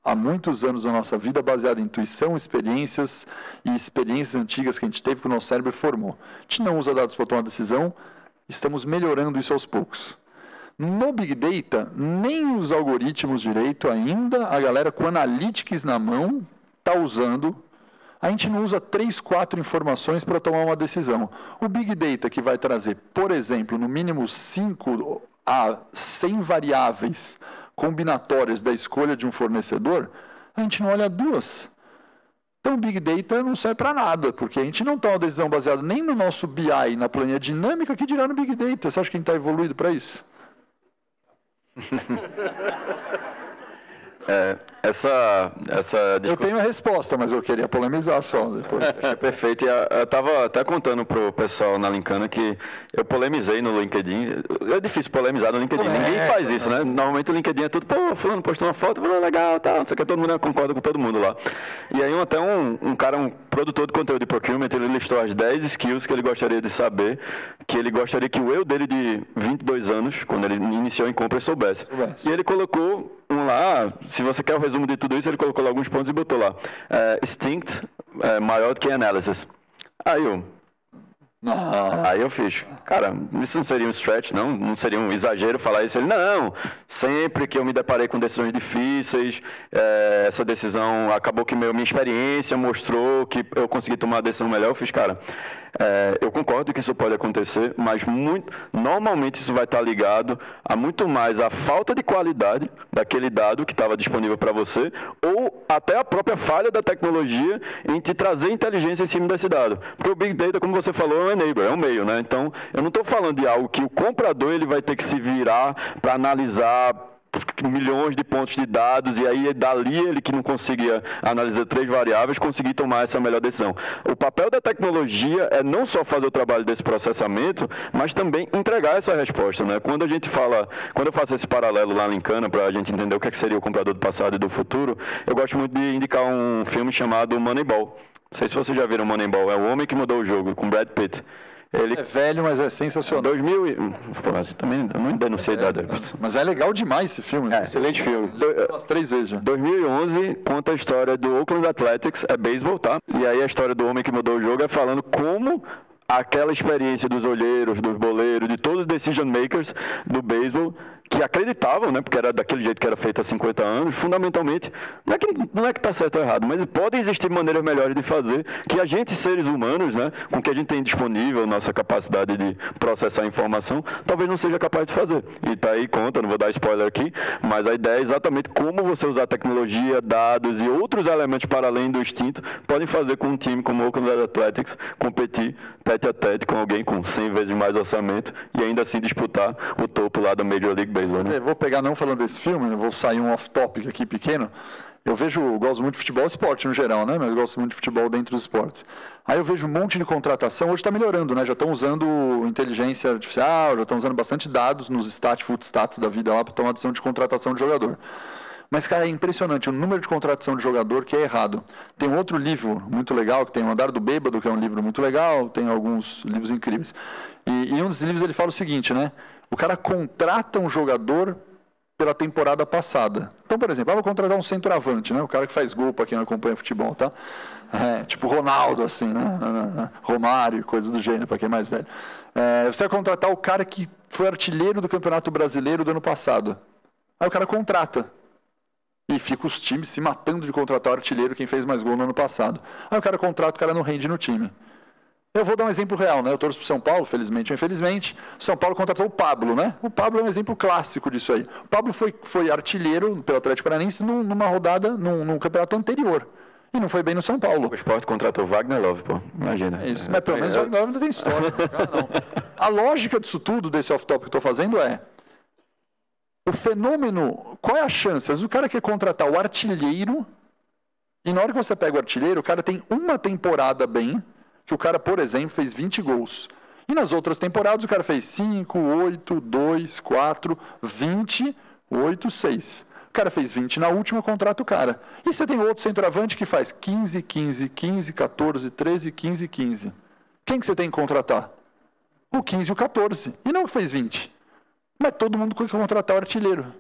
S1: há muitos anos da nossa vida baseada em intuição, experiências e experiências antigas que a gente teve que o nosso cérebro formou. A gente não usa dados para tomar decisão, estamos melhorando isso aos poucos. No Big Data, nem os algoritmos direito ainda, a galera com analytics na mão está usando. A gente não usa três, quatro informações para tomar uma decisão. O Big Data, que vai trazer, por exemplo, no mínimo 5 a 100 variáveis combinatórias da escolha de um fornecedor, a gente não olha duas. Então, Big Data não serve para nada, porque a gente não toma decisão baseada nem no nosso BI, na planilha dinâmica, que dirá no Big Data. Você acha que a gente está evoluído para isso? (laughs)
S4: É, essa, essa
S1: Eu tenho a resposta, mas eu queria polemizar só depois. (laughs)
S4: É, perfeito. Eu estava até contando para o pessoal na Lincana que eu polemizei no LinkedIn. É difícil polemizar no LinkedIn. É, Ninguém faz isso, né? Normalmente o LinkedIn é tudo, pô, fulano postou uma foto, falou, legal, tal, não sei o que, todo mundo concorda com todo mundo lá. E aí até um, um cara, um produtor de conteúdo de procurement, ele listou as 10 skills que ele gostaria de saber, que ele gostaria que o eu dele de 22 anos, quando ele iniciou em compra, soubesse. soubesse. E ele colocou um lá, se você quer o resumo de tudo isso, ele colocou alguns pontos e botou lá. É, instinct é, maior do que analysis. Aí eu. Ah. Aí eu fiz, cara, isso não seria um stretch, não? Não seria um exagero falar isso? Ele, não, sempre que eu me deparei com decisões difíceis, é, essa decisão acabou que meu, minha experiência mostrou que eu consegui tomar a decisão melhor. Eu fiz, cara, é, eu concordo que isso pode acontecer, mas muito, normalmente isso vai estar ligado a muito mais a falta de qualidade daquele dado que estava disponível para você, ou até a própria falha da tecnologia em te trazer inteligência em cima desse dado. Porque o Big Data, como você falou, é um enabler, é um meio, né? Então, eu não estou falando de algo que o comprador ele vai ter que se virar para analisar milhões de pontos de dados e aí dali ele que não conseguia analisar três variáveis conseguir tomar essa melhor decisão. O papel da tecnologia é não só fazer o trabalho desse processamento, mas também entregar essa resposta, né? Quando a gente fala, quando eu faço esse paralelo lá em Cana para a gente entender o que, é que seria o comprador do passado e do futuro, eu gosto muito de indicar um filme chamado Moneyball. Não sei se vocês já viram Moneyball, é o homem que mudou o jogo com Brad Pitt.
S1: Ele é velho, mas é sensacional.
S4: 2000 e... Pô, também eu não denunciei é.
S1: Mas é legal demais esse filme.
S4: É, excelente filme.
S1: Umas três vezes já.
S4: 2011 conta a história do Oakland Athletics, é beisebol, tá? E aí a história do homem que mudou o jogo é falando como aquela experiência dos olheiros, dos boleiros, de todos os decision makers do beisebol que acreditavam, né, porque era daquele jeito que era feito há 50 anos, fundamentalmente, não é que não é que está certo ou errado, mas podem existir maneiras melhores de fazer que a gente, seres humanos, né, com o que a gente tem disponível, nossa capacidade de processar informação, talvez não seja capaz de fazer. E está aí conta, não vou dar spoiler aqui, mas a ideia é exatamente como você usar tecnologia, dados e outros elementos para além do instinto podem fazer com um time como o Oakland Athletics competir tete a tete com alguém com 100 vezes mais orçamento e ainda assim disputar o topo lá da Major League Baseball. Né?
S1: Vou pegar, não falando desse filme, vou sair um off-topic aqui pequeno. Eu vejo, gosto muito de futebol, esporte no geral, né? Mas eu gosto muito de futebol dentro dos esportes. Aí eu vejo um monte de contratação, hoje está melhorando, né? Já estão usando inteligência artificial, já estão usando bastante dados nos stat, footstats da vida lá para tomar decisão de contratação de jogador. Mas, cara, é impressionante o número de contratação de jogador que é errado. Tem um outro livro muito legal, que tem o Andar do Bêbado, que é um livro muito legal, tem alguns livros incríveis. E, e um dos livros ele fala o seguinte, né? O cara contrata um jogador pela temporada passada. Então, por exemplo, eu vou contratar um centroavante, né? O cara que faz gol para quem não acompanha futebol, tá? É, tipo Ronaldo, assim, né? Romário, coisas do gênero, para quem é mais velho. É, você vai contratar o cara que foi artilheiro do Campeonato Brasileiro do ano passado. Aí o cara contrata. E fica os times se matando de contratar o artilheiro quem fez mais gol no ano passado. Aí o cara contrata, o cara não rende no time. Eu vou dar um exemplo real, né? Eu torço para São Paulo, felizmente ou infelizmente. O São Paulo contratou o Pablo, né? O Pablo é um exemplo clássico disso aí. O Pablo foi, foi artilheiro pelo Atlético Paranaense numa rodada, num, num campeonato anterior. E não foi bem no São Paulo.
S4: O esporte contratou Wagner Love, pô. Imagina.
S1: É isso. Mas pelo menos o Wagner Love ainda tem história. (laughs) A lógica disso tudo, desse off-top que eu estou fazendo é. O fenômeno. Qual é a chance? O cara quer contratar o artilheiro. E na hora que você pega o artilheiro, o cara tem uma temporada bem que o cara, por exemplo, fez 20 gols. E nas outras temporadas o cara fez 5, 8, 2, 4, 20, 8, 6. O cara fez 20 na última, contrata o cara. E você tem outro centroavante que faz 15, 15, 15, 14, 13, 15, 15. Quem que você tem que contratar? O 15 e o 14. E não que fez 20. Mas todo mundo quer contratar o artilheiro.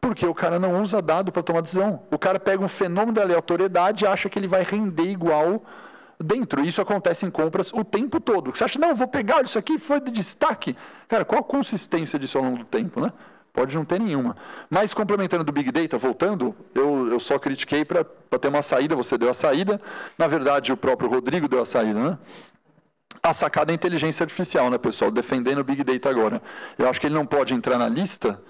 S1: Porque o cara não usa dado para tomar decisão. O cara pega um fenômeno da aleatoriedade e acha que ele vai render igual dentro. Isso acontece em compras o tempo todo. Você acha, não, vou pegar isso aqui, foi de destaque. Cara, qual a consistência disso ao longo do tempo, né? Pode não ter nenhuma. Mas complementando do Big Data, voltando, eu, eu só critiquei para ter uma saída, você deu a saída. Na verdade, o próprio Rodrigo deu a saída, né? A sacada é a inteligência artificial, né, pessoal? Defendendo o Big Data agora. Eu acho que ele não pode entrar na lista,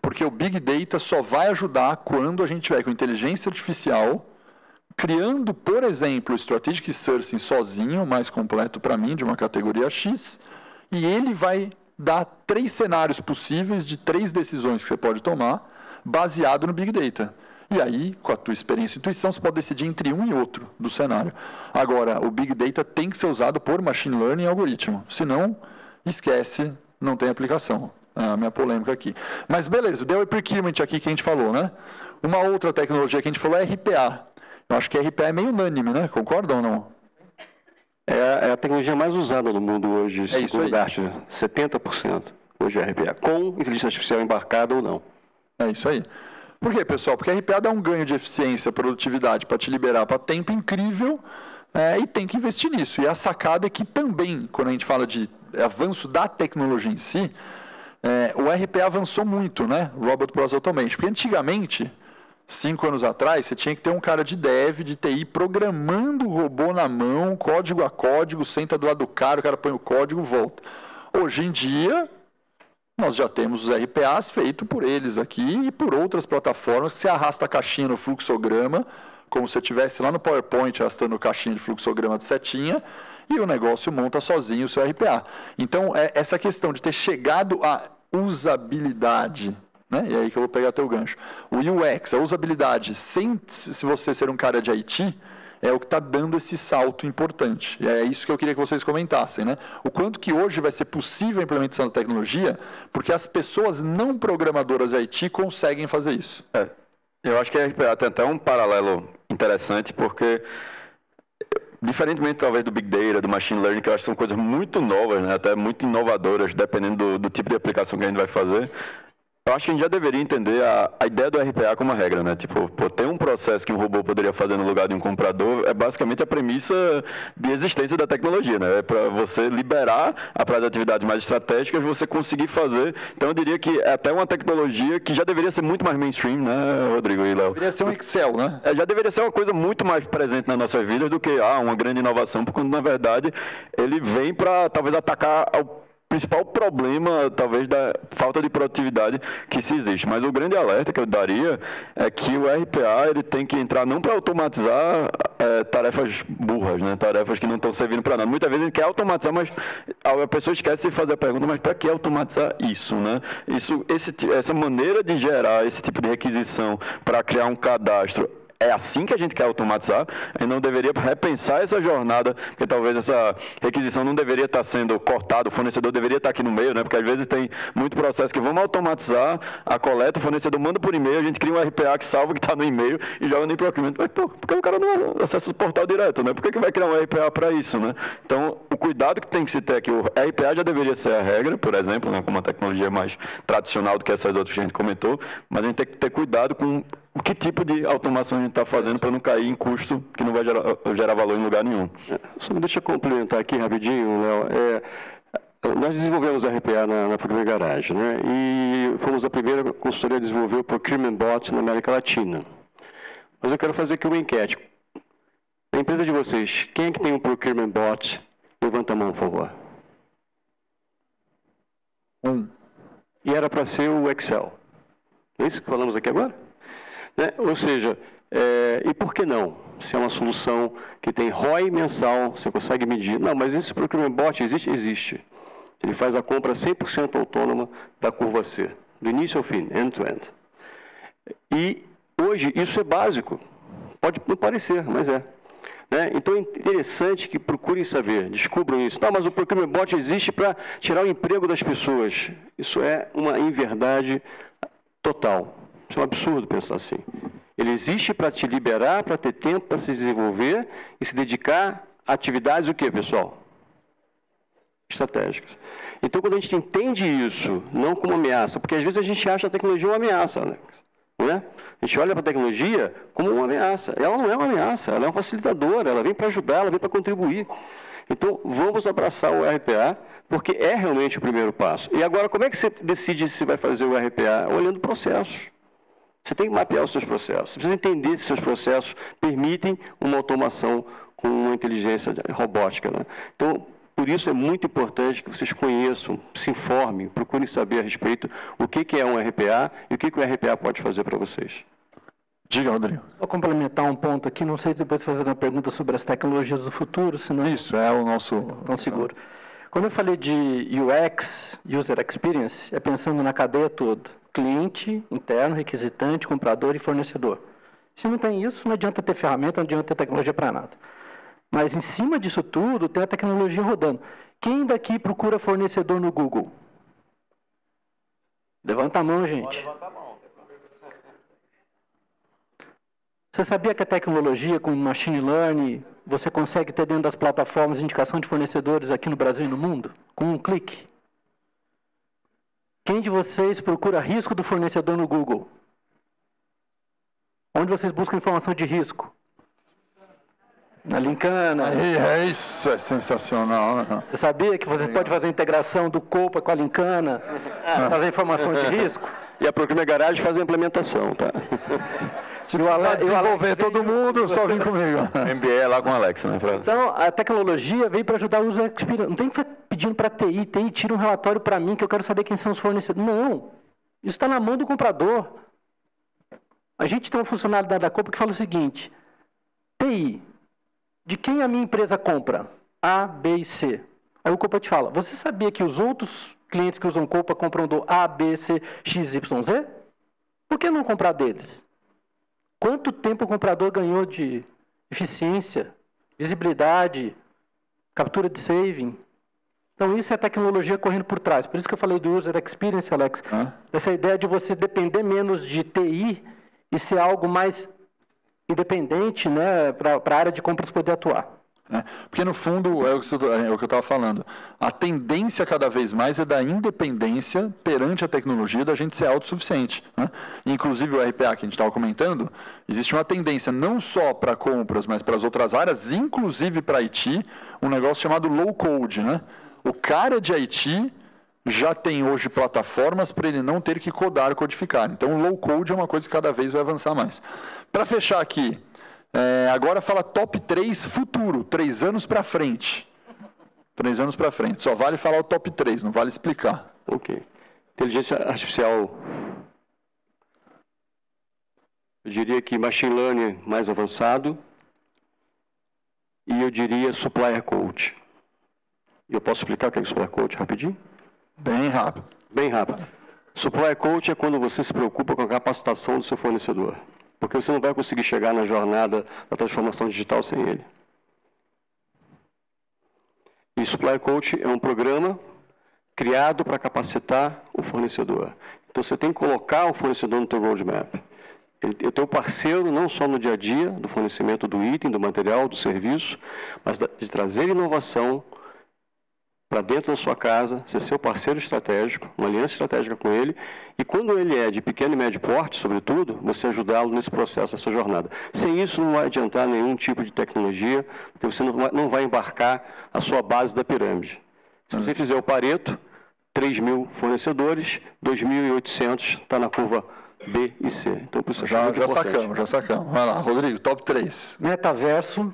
S1: porque o Big Data só vai ajudar quando a gente tiver com inteligência artificial criando, por exemplo, o Strategic Sourcing sozinho, mais completo para mim, de uma categoria X, e ele vai dar três cenários possíveis de três decisões que você pode tomar, baseado no Big Data. E aí, com a tua experiência e intuição, você pode decidir entre um e outro do cenário. Agora, o Big Data tem que ser usado por Machine Learning e algoritmo. Senão, esquece, não tem aplicação. É a minha polêmica aqui. Mas beleza, deu o procurement aqui que a gente falou, né? Uma outra tecnologia que a gente falou é RPA, acho que RPA é meio unânime, né? Concordam ou não?
S2: É, é, a tecnologia mais usada no mundo hoje,
S1: é segundo
S2: Gartner. 70% hoje é RPA, com inteligência artificial embarcada ou não.
S1: É isso aí. Por quê, pessoal? Porque RPA dá um ganho de eficiência, produtividade para te liberar para tempo incrível é, e tem que investir nisso. E a sacada é que também, quando a gente fala de avanço da tecnologia em si, é, o RPA avançou muito, né? Robot Process Automation. Porque antigamente, cinco anos atrás, você tinha que ter um cara de dev, de TI, programando o robô na mão, código a código, senta do lado do cara, o cara põe o código, volta. Hoje em dia, nós já temos os RPAs feitos por eles aqui e por outras plataformas que você arrasta a caixinha no fluxograma, como se estivesse lá no PowerPoint arrastando caixinha de fluxograma de setinha, e o negócio monta sozinho o seu RPA. Então, é essa questão de ter chegado à usabilidade né? E aí que eu vou pegar teu gancho. O UX, a usabilidade, sem se você ser um cara de IT, é o que está dando esse salto importante. E é isso que eu queria que vocês comentassem, né? O quanto que hoje vai ser possível a implementação da tecnologia, porque as pessoas não programadoras de IT conseguem fazer isso.
S4: É, eu acho que é tem até um paralelo interessante, porque diferentemente talvez do Big Data, do Machine Learning, que eu acho que são coisas muito novas, né? até muito inovadoras, dependendo do, do tipo de aplicação que a gente vai fazer, eu acho que a gente já deveria entender a, a ideia do RPA como uma regra, né? Tipo, pô, ter um processo que um robô poderia fazer no lugar de um comprador é basicamente a premissa de existência da tecnologia, né? É para você liberar para as atividades mais estratégicas, você conseguir fazer. Então, eu diria que é até uma tecnologia que já deveria ser muito mais mainstream, né, Rodrigo e Léo?
S1: Deveria ser um Excel, né?
S4: É, já deveria ser uma coisa muito mais presente nas nossas vidas do que ah, uma grande inovação, porque na verdade ele vem para talvez atacar ao principal problema, talvez, da falta de produtividade que se existe. Mas o grande alerta que eu daria é que o RPA ele tem que entrar não para automatizar é, tarefas burras, né? tarefas que não estão servindo para nada. Muitas vezes ele quer automatizar, mas a pessoa esquece de fazer a pergunta, mas para que automatizar isso? Né? isso esse, essa maneira de gerar esse tipo de requisição para criar um cadastro é assim que a gente quer automatizar, a gente não deveria repensar essa jornada, porque talvez essa requisição não deveria estar sendo cortada, o fornecedor deveria estar aqui no meio, né? Porque às vezes tem muito processo que vamos automatizar a coleta, o fornecedor manda por e-mail, a gente cria um RPA que salva que está no e-mail e joga no procurement. Mas, pô, por que o cara não acessa o portal direto, né? Por que, que vai criar um RPA para isso, né? Então, o cuidado que tem que se ter aqui, o RPA já deveria ser a regra, por exemplo, né? Como uma tecnologia mais tradicional do que essas outras que a gente comentou, mas a gente tem que ter cuidado com que tipo de automação a gente está fazendo para não cair em custo que não vai gerar, gerar valor em lugar nenhum.
S2: É, só me deixa complementar aqui rapidinho, Léo. É, nós desenvolvemos a RPA na, na Procurement Garage, né? E fomos a primeira consultoria a desenvolver o Procurement Bot na América Latina. Mas eu quero fazer aqui uma enquete. Na empresa de vocês, quem é que tem um Procurement Bot? Levanta a mão, por favor. Um. E era para ser o Excel. É isso que falamos aqui agora? Né? Ou seja, é, e por que não? Se é uma solução que tem ROI mensal, você consegue medir. Não, mas esse Procurement Bot existe? Existe. Ele faz a compra 100% autônoma da curva C, do início ao fim, end-to-end. -end. E hoje isso é básico. Pode não parecer, mas é. Né? Então é interessante que procurem saber, descubram isso. Não, mas o Procurement Bot existe para tirar o emprego das pessoas. Isso é uma inverdade total. Isso é um absurdo pensar assim. Ele existe para te liberar, para ter tempo para se desenvolver e se dedicar a atividades o que, pessoal? Estratégicas. Então, quando a gente entende isso, não como ameaça, porque às vezes a gente acha a tecnologia uma ameaça, Alex, não é? A gente olha para a tecnologia como uma ameaça. Ela não é uma ameaça, ela é uma facilitadora, ela vem para ajudar, ela vem para contribuir. Então, vamos abraçar o RPA, porque é realmente o primeiro passo. E agora, como é que você decide se vai fazer o RPA? Olhando processos. Você tem que mapear os seus processos. Você precisa entender se seus processos permitem uma automação com uma inteligência robótica. Né? Então, por isso é muito importante que vocês conheçam, se informem, procurem saber a respeito o que, que é um RPA e o que, que o RPA pode fazer para vocês.
S3: Diga, Rodrigo. Vou complementar um ponto aqui, não sei se depois você vai fazer uma pergunta sobre as tecnologias do futuro, senão...
S1: Isso, é o nosso...
S3: Não seguro. Quando eu falei de UX, User Experience, é pensando na cadeia toda cliente interno, requisitante, comprador e fornecedor. Se não tem isso, não adianta ter ferramenta, não adianta ter tecnologia para nada. Mas em cima disso tudo, tem a tecnologia rodando. Quem daqui procura fornecedor no Google? Levanta a mão, gente. Você sabia que a tecnologia com machine learning, você consegue ter dentro das plataformas indicação de fornecedores aqui no Brasil e no mundo? Com um clique? Quem de vocês procura risco do fornecedor no Google? Onde vocês buscam informação de risco? Na Lincana.
S1: É, isso é sensacional. Né?
S3: Você sabia que você pode fazer a integração do Copa com a Lincana, fazer informação de risco?
S2: E a Procurement Garage faz a implementação, tá?
S1: Se precisar desenvolver todo mundo, só vem comigo.
S4: MBA lá com o Alex, né?
S3: Então, a tecnologia veio para ajudar o user experience. Não tem que pedindo para a TI, TI tira um relatório para mim que eu quero saber quem são os fornecedores. Não. Isso está na mão do comprador. A gente tem uma funcionalidade da Copa que fala o seguinte: TI, de quem a minha empresa compra? A, B e C. Aí o Copa te fala: você sabia que os outros clientes que usam Copa compram do A, B, C, X, Y, Z? Por que não comprar deles? Quanto tempo o comprador ganhou de eficiência, visibilidade, captura de saving? Então, isso é a tecnologia correndo por trás. Por isso que eu falei do user experience, Alex. Ah. Essa ideia de você depender menos de TI e ser algo mais independente né, para a área de compras poder atuar.
S1: Né? Porque, no fundo, é o que eu estava falando. A tendência cada vez mais é da independência perante a tecnologia da gente ser autossuficiente. Né? Inclusive, o RPA que a gente estava comentando, existe uma tendência não só para compras, mas para as outras áreas, inclusive para IT, um negócio chamado low code. Né? O cara de IT já tem hoje plataformas para ele não ter que codar, codificar. Então, low code é uma coisa que cada vez vai avançar mais. Para fechar aqui, é, agora fala top 3 futuro, três anos para frente. Três anos para frente. Só vale falar o top 3, não vale explicar.
S2: Ok. Inteligência artificial. Eu diria que machine learning mais avançado. E eu diria supplier coach. Eu posso explicar o que é supplier coach rapidinho?
S1: Bem rápido.
S2: Bem rápido. Supplier coach é quando você se preocupa com a capacitação do seu fornecedor. porque você não vai conseguir chegar na jornada da transformação digital sem ele. E Supply Coach é um programa criado para capacitar o fornecedor. Então você tem que colocar o fornecedor no teu roadmap. Eu tenho parceiro não só no dia a dia do fornecimento do item, do material, do serviço, mas de trazer inovação para dentro da sua casa, ser seu parceiro estratégico, uma aliança estratégica com ele, e quando ele é de pequeno e médio porte, sobretudo, você ajudá-lo nesse processo, nessa jornada. Sem isso, não vai adiantar nenhum tipo de tecnologia, porque você não vai, não vai embarcar a sua base da pirâmide. Se você fizer o Pareto, 3 mil fornecedores, 2.800 está na curva B e C.
S1: Então, por isso já, já sacamos, já sacamos. Vai lá, Rodrigo, top 3.
S3: Metaverso,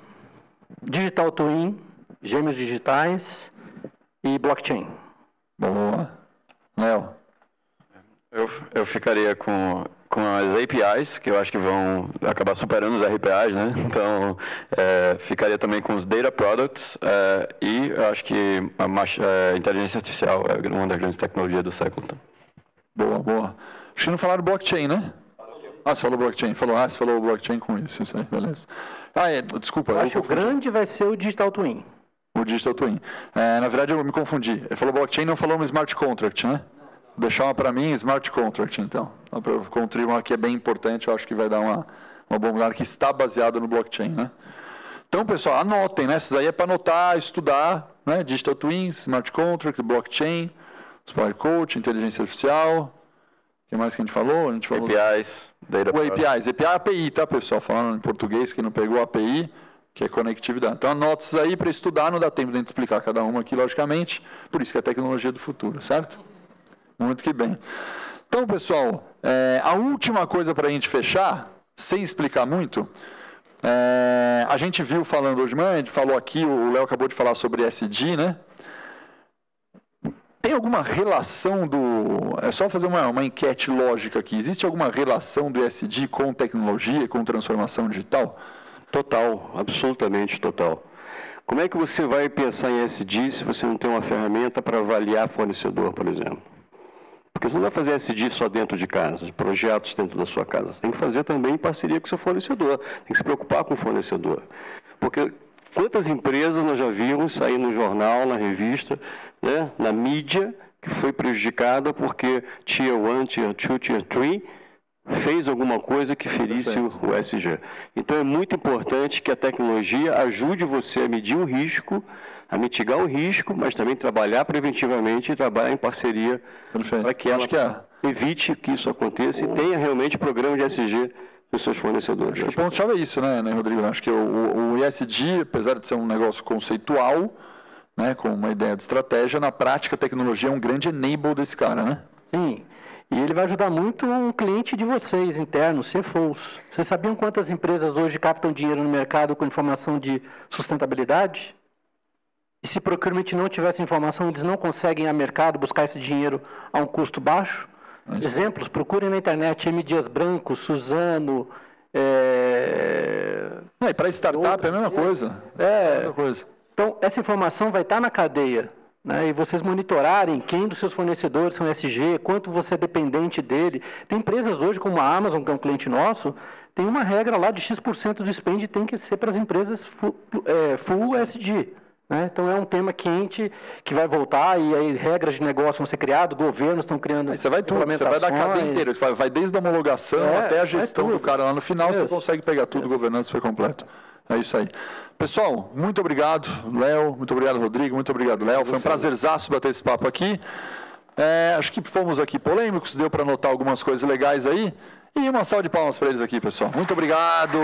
S3: Digital Twin, gêmeos digitais, e blockchain.
S1: Boa. Léo?
S4: Eu, eu ficaria com, com as APIs, que eu acho que vão acabar superando os RPAs, né? (laughs) Então, é, ficaria também com os data products é, e eu acho que a, a, inteligência artificial é uma das grandes tecnologias do século. Então.
S1: Boa, boa. Acho que não falaram blockchain, né? Ah, você falou blockchain. Falou, ah, você falou blockchain com isso, isso aí, beleza. Ah, é, desculpa.
S3: Eu, eu acho que o grande vai ser o Digital Twin.
S1: O Digital Twin. É, na verdade, eu me confundi. Ele falou blockchain, não falou um smart contract, né? Vou deixar uma para mim, smart contract, então. Para eu construir uma que é bem importante, eu acho que vai dar uma, uma bomba lugar que está baseado no blockchain, né? Então, pessoal, anotem, né? Isso aí é para anotar, estudar, né? Digital Twin, smart contract, blockchain, smart coach, inteligência artificial. O que mais que a gente falou? A gente falou
S4: APIs,
S1: data o APIs. API é API, tá, pessoal? Falando em português, que não pegou API que é conectividade. Então, anote isso aí para estudar, não dá tempo de a gente explicar cada uma aqui, logicamente, por isso que é a tecnologia do futuro, certo? Muito que bem. Então, pessoal, é, a última coisa para a gente fechar, sem explicar muito, é, a gente viu falando hoje a gente falou aqui, o Léo acabou de falar sobre SD, né? Tem alguma relação do. É só fazer uma, uma enquete lógica aqui. Existe alguma relação do SD com tecnologia, com transformação digital?
S2: Total, absolutamente total. Como é que você vai pensar em SD se você não tem uma ferramenta para avaliar fornecedor, por exemplo? Porque você não vai fazer SD só dentro de casa, projetos dentro da sua casa. Você tem que fazer também em parceria com o seu fornecedor. Tem que se preocupar com o fornecedor. Porque quantas empresas nós já vimos sair no jornal, na revista, né, na mídia, que foi prejudicada porque Tier 1, Tier 2, Tier 3 fez alguma coisa que ferisse o, o SG. Então é muito importante que a tecnologia ajude você a medir o risco, a mitigar o risco, mas também trabalhar preventivamente e trabalhar em parceria para que ela que é. evite que isso aconteça e tenha realmente programa de SG para os seus fornecedores.
S1: Acho que o ponto-chave é isso, né, né, Rodrigo? Acho que o, o ESG, apesar de ser um negócio conceitual, né, com uma ideia de estratégia, na prática a tecnologia é um grande enable desse cara, né?
S3: Sim. E ele vai ajudar muito um cliente de vocês, interno, CFOs. Vocês sabiam quantas empresas hoje captam dinheiro no mercado com informação de sustentabilidade? E se procurement não tivesse informação, eles não conseguem a mercado buscar esse dinheiro a um custo baixo? Exemplos, procurem na internet, M. Dias Branco, Suzano. É...
S1: É, e para startup é a mesma coisa.
S3: É, é a mesma coisa. Então, essa informação vai estar na cadeia né, e vocês monitorarem quem dos seus fornecedores são SG, quanto você é dependente dele. Tem empresas hoje, como a Amazon, que é um cliente nosso, tem uma regra lá de X% do spend tem que ser para as empresas full, é, full SG. Né? Então é um tema quente que vai voltar e aí regras de negócio vão ser criadas, governos estão criando.
S1: Aí você vai tudo, você vai da cadeia inteira, vai desde a homologação é, até a gestão do cara lá no final, você consegue pegar tudo, governança foi completo. É isso aí. Pessoal, muito obrigado, Léo. Muito obrigado, Rodrigo. Muito obrigado, Léo. Foi um prazerzaço bater esse papo aqui. É, acho que fomos aqui polêmicos, deu para notar algumas coisas legais aí. E uma salva de palmas para eles aqui, pessoal. Muito obrigado.